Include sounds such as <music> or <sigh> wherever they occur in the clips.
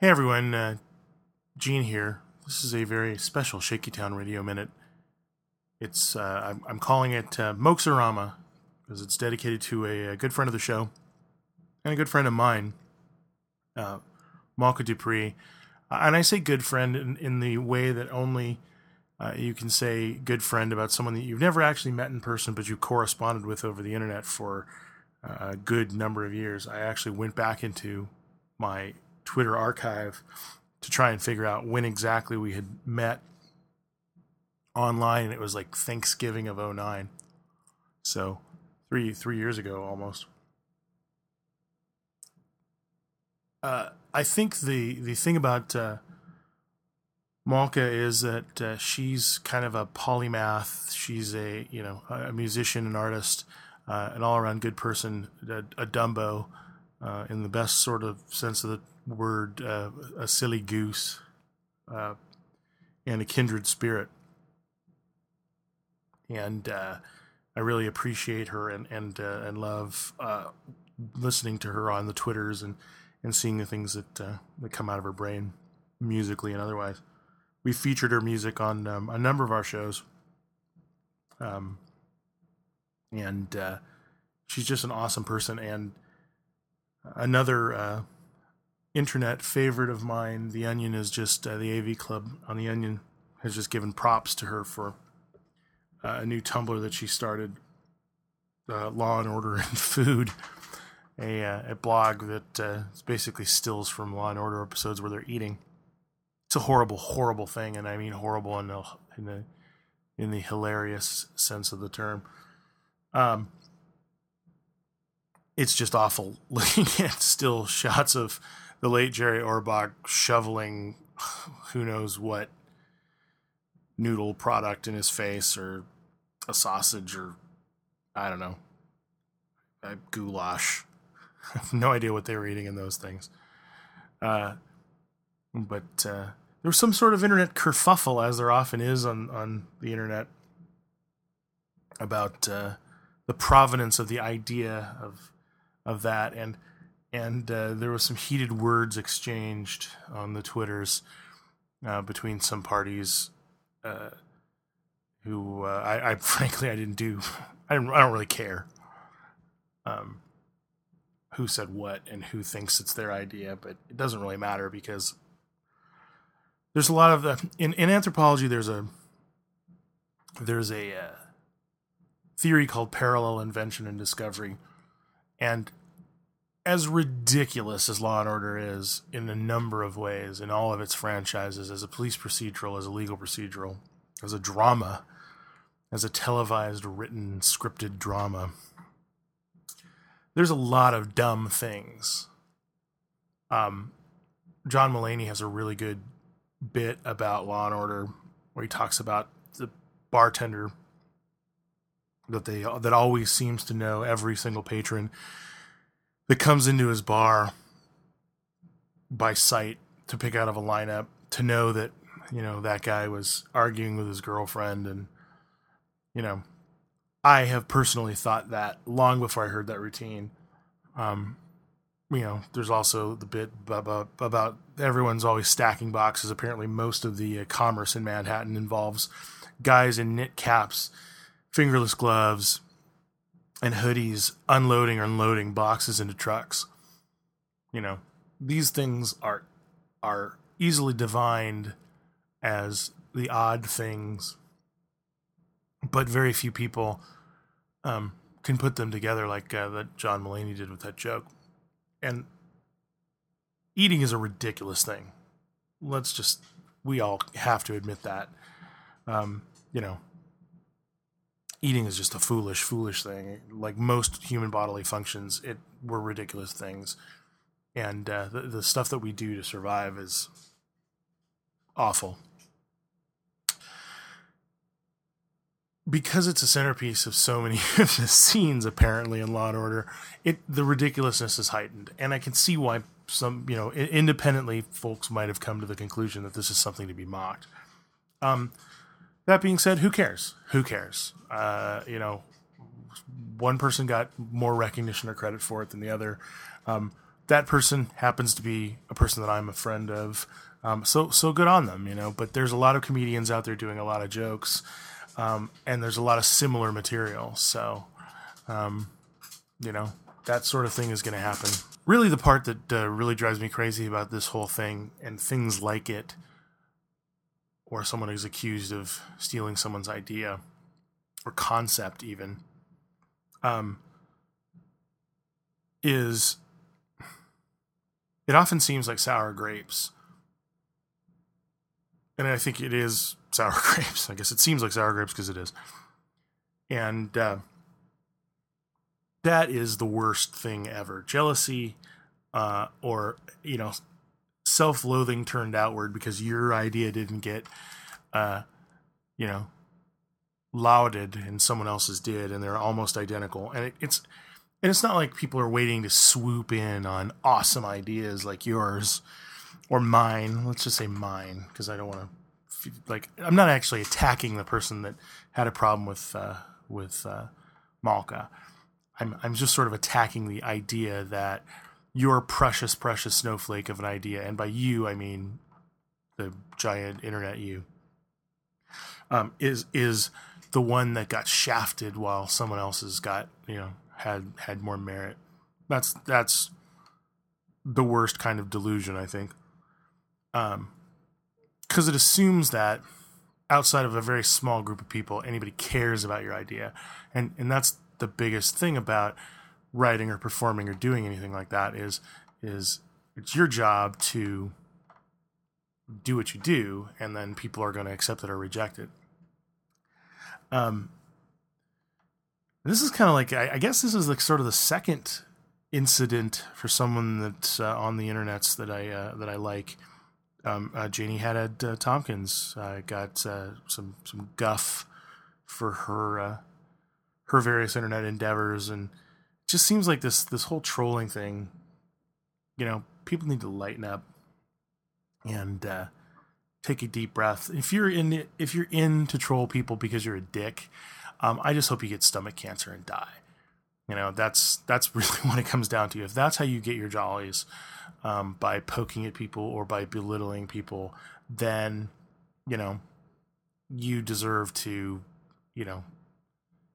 Hey everyone, uh, Gene here. This is a very special Shaky Town Radio Minute. It's uh, I'm, I'm calling it uh, Moxarama because it's dedicated to a, a, good friend of the show and a good friend of mine, uh, Malkah Duprix. Uh, and I say good friend in, in the way that only uh, you can say good friend about someone that you've never actually met in person, but you corresponded with over the internet for uh, a good number of years. I actually went back into my Twitter archive to try and figure out when exactly we had met online and it was like Thanksgiving of 09. So 3 3 years ago almost. Uh, I think the the thing about uh, Malkah is that uh, she's kind of a polymath. She's a you know a musician, an artist, uh, an all around good person, a, a Dumbo, uh, in the best sort of sense of the word uh, a silly goose uh, and a kindred spirit. And uh, I really appreciate her and and uh, and love uh, listening to her on the twitters and and seeing the things that uh, that come out of her brain musically and otherwise. We featured her music on um, a number of our shows. Um, and she's just an awesome person and another internet favorite of mine, The Onion, is just uh, the AV Club on The Onion has just given props to her for uh, a new Tumblr that she started, uh, Law and Order and <laughs> Food, a, uh, a blog that uh, basically stills from Law and Order episodes where they're eating. It's a horrible, horrible thing, and I mean horrible in the in the in the hilarious sense of the term. Um, it's just awful <laughs> looking at still shots of the late Jerry Orbach shoveling <sighs> who knows what noodle product in his face or a sausage or I don't know, a goulash. I <laughs> have no idea what they were eating in those things. Uh, but uh, there was some sort of internet kerfuffle, as there often is on, on the internet, about uh, the provenance of the idea of of that. And and uh, there was some heated words exchanged on the twitters uh, between some parties uh, who uh, I, I, <laughs> frankly I didn't do I, didn't, I don't really care um, who said what and who thinks it's their idea but it doesn't really matter because there's a lot of the in, in anthropology there's a there's a uh, theory called parallel invention and discovery. And as ridiculous as Law and Order is in a number of ways, in all of its franchises, as a police procedural, as a legal procedural, as a drama, as a televised, written, scripted drama, there's a lot of dumb things. Um, John Mulaney has a really good bit about Law and Order where he talks about the bartender that they that always seems to know every single patron that comes into his bar by sight to pick out of a lineup to know that you know that guy was arguing with his girlfriend and you know i have personally thought that long before i heard that routine. Um you know there's also the bit about everyone's always stacking boxes. Apparently most of the uh, commerce in manhattan involves guys in knit caps fingerless gloves and hoodies unloading or unloading boxes into trucks. You know, these things are are easily divined as the odd things, but very few people um, can put them together like uh, that John Mulaney did with that joke. And eating is a ridiculous thing. Let's just we all have to admit that. Um, you know, eating is just a foolish, foolish thing. Like most human bodily functions, it were ridiculous things, and uh, the the stuff that we do to survive is awful. Because it's a centerpiece of so many <laughs> of the scenes, apparently in Law and Order, it the ridiculousness is heightened, and I can see why some you know independently folks might have come to the conclusion that this is something to be mocked. Um, that being said, who cares? Who cares? Uh, you know, one person got more recognition or credit for it than the other. Um, that person happens to be a person that I'm a friend of. Um, so so good on them, you know. But there's a lot of comedians out there doing a lot of jokes, um, and there's a lot of similar material. So, um, you know, that sort of thing is going to happen. Really, the part that uh, really drives me crazy about this whole thing and things like it, or someone is accused of stealing someone's idea or concept, even, um, is it often seems like sour grapes. And I think it is sour <laughs> grapes. I guess it seems like sour grapes because it is. And uh, that is the worst thing ever. Jealousy, uh, or, you know, self loathing turned outward because your idea didn't get, uh, you know, lauded and someone else's did, and they're almost identical. And it, it's and it's not like people are waiting to swoop in on awesome ideas like yours or mine. Let's just say mine because I don't want to like I'm not actually attacking the person that had a problem with uh, with uh, Malkah. I'm I'm just sort of attacking the idea that your precious precious snowflake of an idea, and by you I mean the giant internet you, um, is is the one that got shafted while someone else has got you know had had more merit. That's that's the worst kind of delusion, I think. Um, because it assumes that outside of a very small group of people, anybody cares about your idea, and and that's the biggest thing about writing or performing or doing anything like that is is it's your job to do what you do, and then people are going to accept it or reject it. Um, this is kind of like I, I, guess this is like sort of the second incident for someone that's uh, on the internets that I uh, that I like. Um, uh, Janie Haddad uh, Tompkins uh, got uh, some some guff for her her various internet endeavors, and just seems like this this whole trolling thing. You know, people need to lighten up and take a deep breath. If you're in if you're in to troll people because you're a dick, um, I just hope you get stomach cancer and die. You know, that's that's <laughs> really what it comes down to. If that's how you get your jollies um, by poking at people or by belittling people, then you know you deserve to, you know,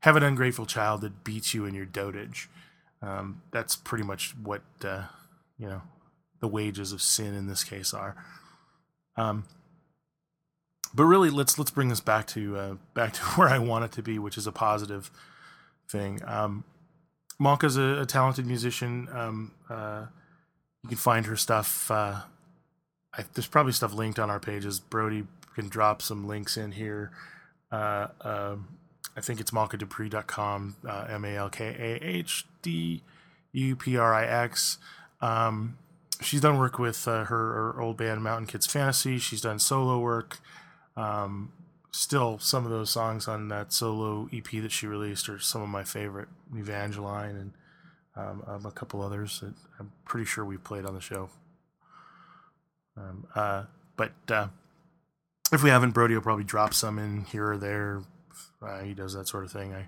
have an ungrateful child that beats you in your dotage. Um, that's pretty much what uh, you know the wages of sin in this case are. Um, but really, let's let's bring this back to uh, back <laughs> to where I want it to be, which is a positive thing. Um, Malkah's a, a talented musician. Um, uh, you can find her stuff. Uh, I, there's probably stuff linked on our pages. Brody can drop some links in here. Uh, um, I think it's malkaduprix.com, uh, M A L K A H D U P R I X. Um, she's done work with uh, her, her, old band Mountain Kids Fantasy. She's done solo work. Um, still, some of those songs on that solo EP that she released are some of my favorite. Evangeline and um, um, a couple others that I'm pretty sure we've played on the show. Um, uh, but uh, if we haven't, Brody will probably drop some in here or there. Uh, he does that sort of thing. I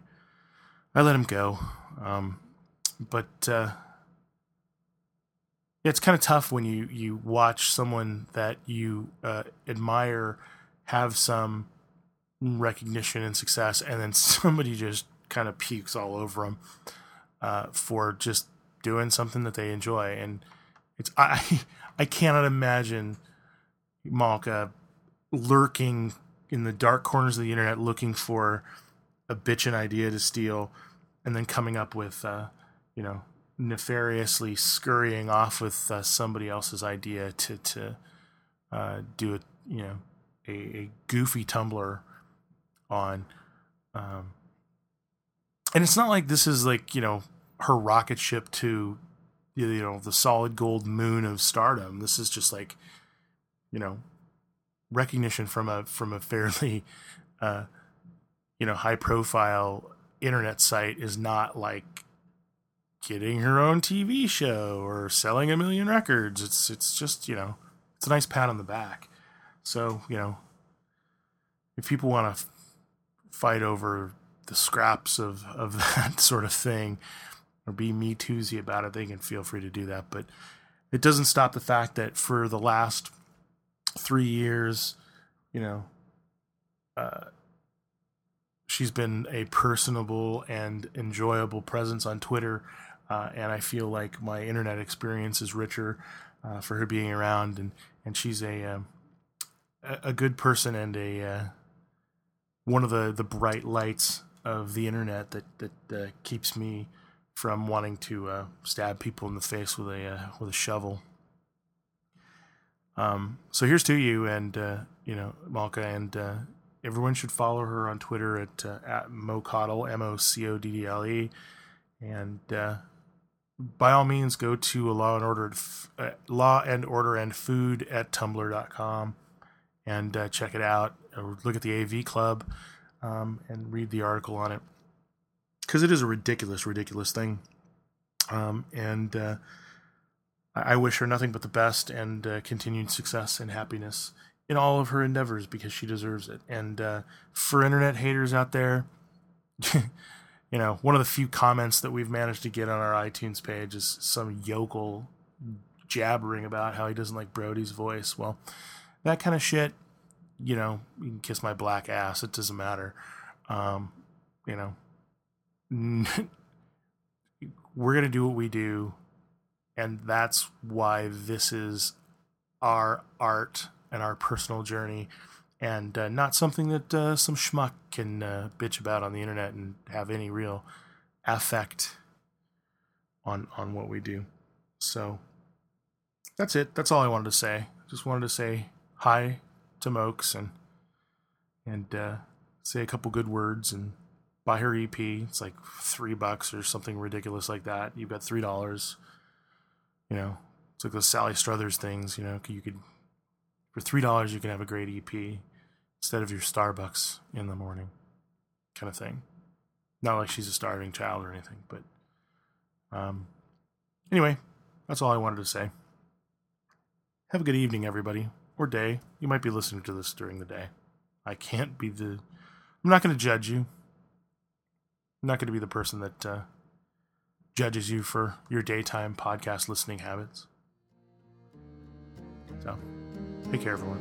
I let him go. Um, but uh, it's kind of tough when you you watch someone that you uh, admire have some recognition and success, and then <laughs> somebody just kind of pukes all over them uh, for just doing something that they enjoy. And it's I <laughs> I cannot imagine Malkah lurking in the dark corners of the internet looking for a bitchin' idea to steal, and then coming up with uh, you know nefariously scurrying off with uh, somebody else's idea to to uh, do a you know a, a goofy Tumblr on. Um, and it's not like this is like, you know, her rocket ship to, you know, the solid gold moon of stardom. This is just like, you know, recognition from a, from a fairly, <laughs> uh, you know, high profile internet site is not like getting her own TV show or selling a million records. It's, it's just, you know, it's a nice pat on the back. So, you know, if people want to fight over the scraps of, of <laughs> that sort of thing or be me toozy about it, they can feel free to do that. But it doesn't stop the fact that for the last three years, you know, uh, she's been a personable and enjoyable presence on Twitter. Uh, and I feel like my internet experience is richer uh, for her being around, and and she's a um, a good person and a uh, one of the the bright lights of the internet that that uh, keeps me from wanting to uh, stab people in the face with a uh, with a shovel. Um, so here's to you, and uh, you know Malkah, and uh, everyone should follow her on Twitter at uh, at Mocoddle M O C O D D L E, and by all means go to law and order law and order and food at tumblr.com and check it out. Or look at the AV Club um, and read the article on it because it is a ridiculous, ridiculous thing. Um, and uh, I wish her nothing but the best and uh, continued success and happiness in all of her endeavors because she deserves it. And uh, for internet haters out there, <laughs> you know, one of the few comments that we've managed to get on our iTunes page is some yokel jabbering about how he doesn't like Brody's voice. Well, that kind of shit you know, you can kiss my black ass. It doesn't matter. Um, you know, <laughs> we're going to do what we do. And that's why this is our art and our personal journey and uh, not something that uh, some schmuck can uh, bitch about on the internet and have any real affect on on what we do. So that's it. That's all I wanted to say. Just wanted to say hi to Mokes and and uh, say a couple good words and buy her EP. It's like three bucks or something ridiculous like that. You've got three dollars. You know, it's like those Sally Struthers things. You know, you could for three dollars you can have a great EP instead of your Starbucks in the morning, kind of thing. Not like she's a starving child or anything, but um, anyway, that's all I wanted to say. Have a good evening, everybody or day. You might be listening to this during the day. I can't be the. I'm not going to judge you. I'm not going to be the person that uh, judges you for your daytime podcast listening habits. So, take care, everyone.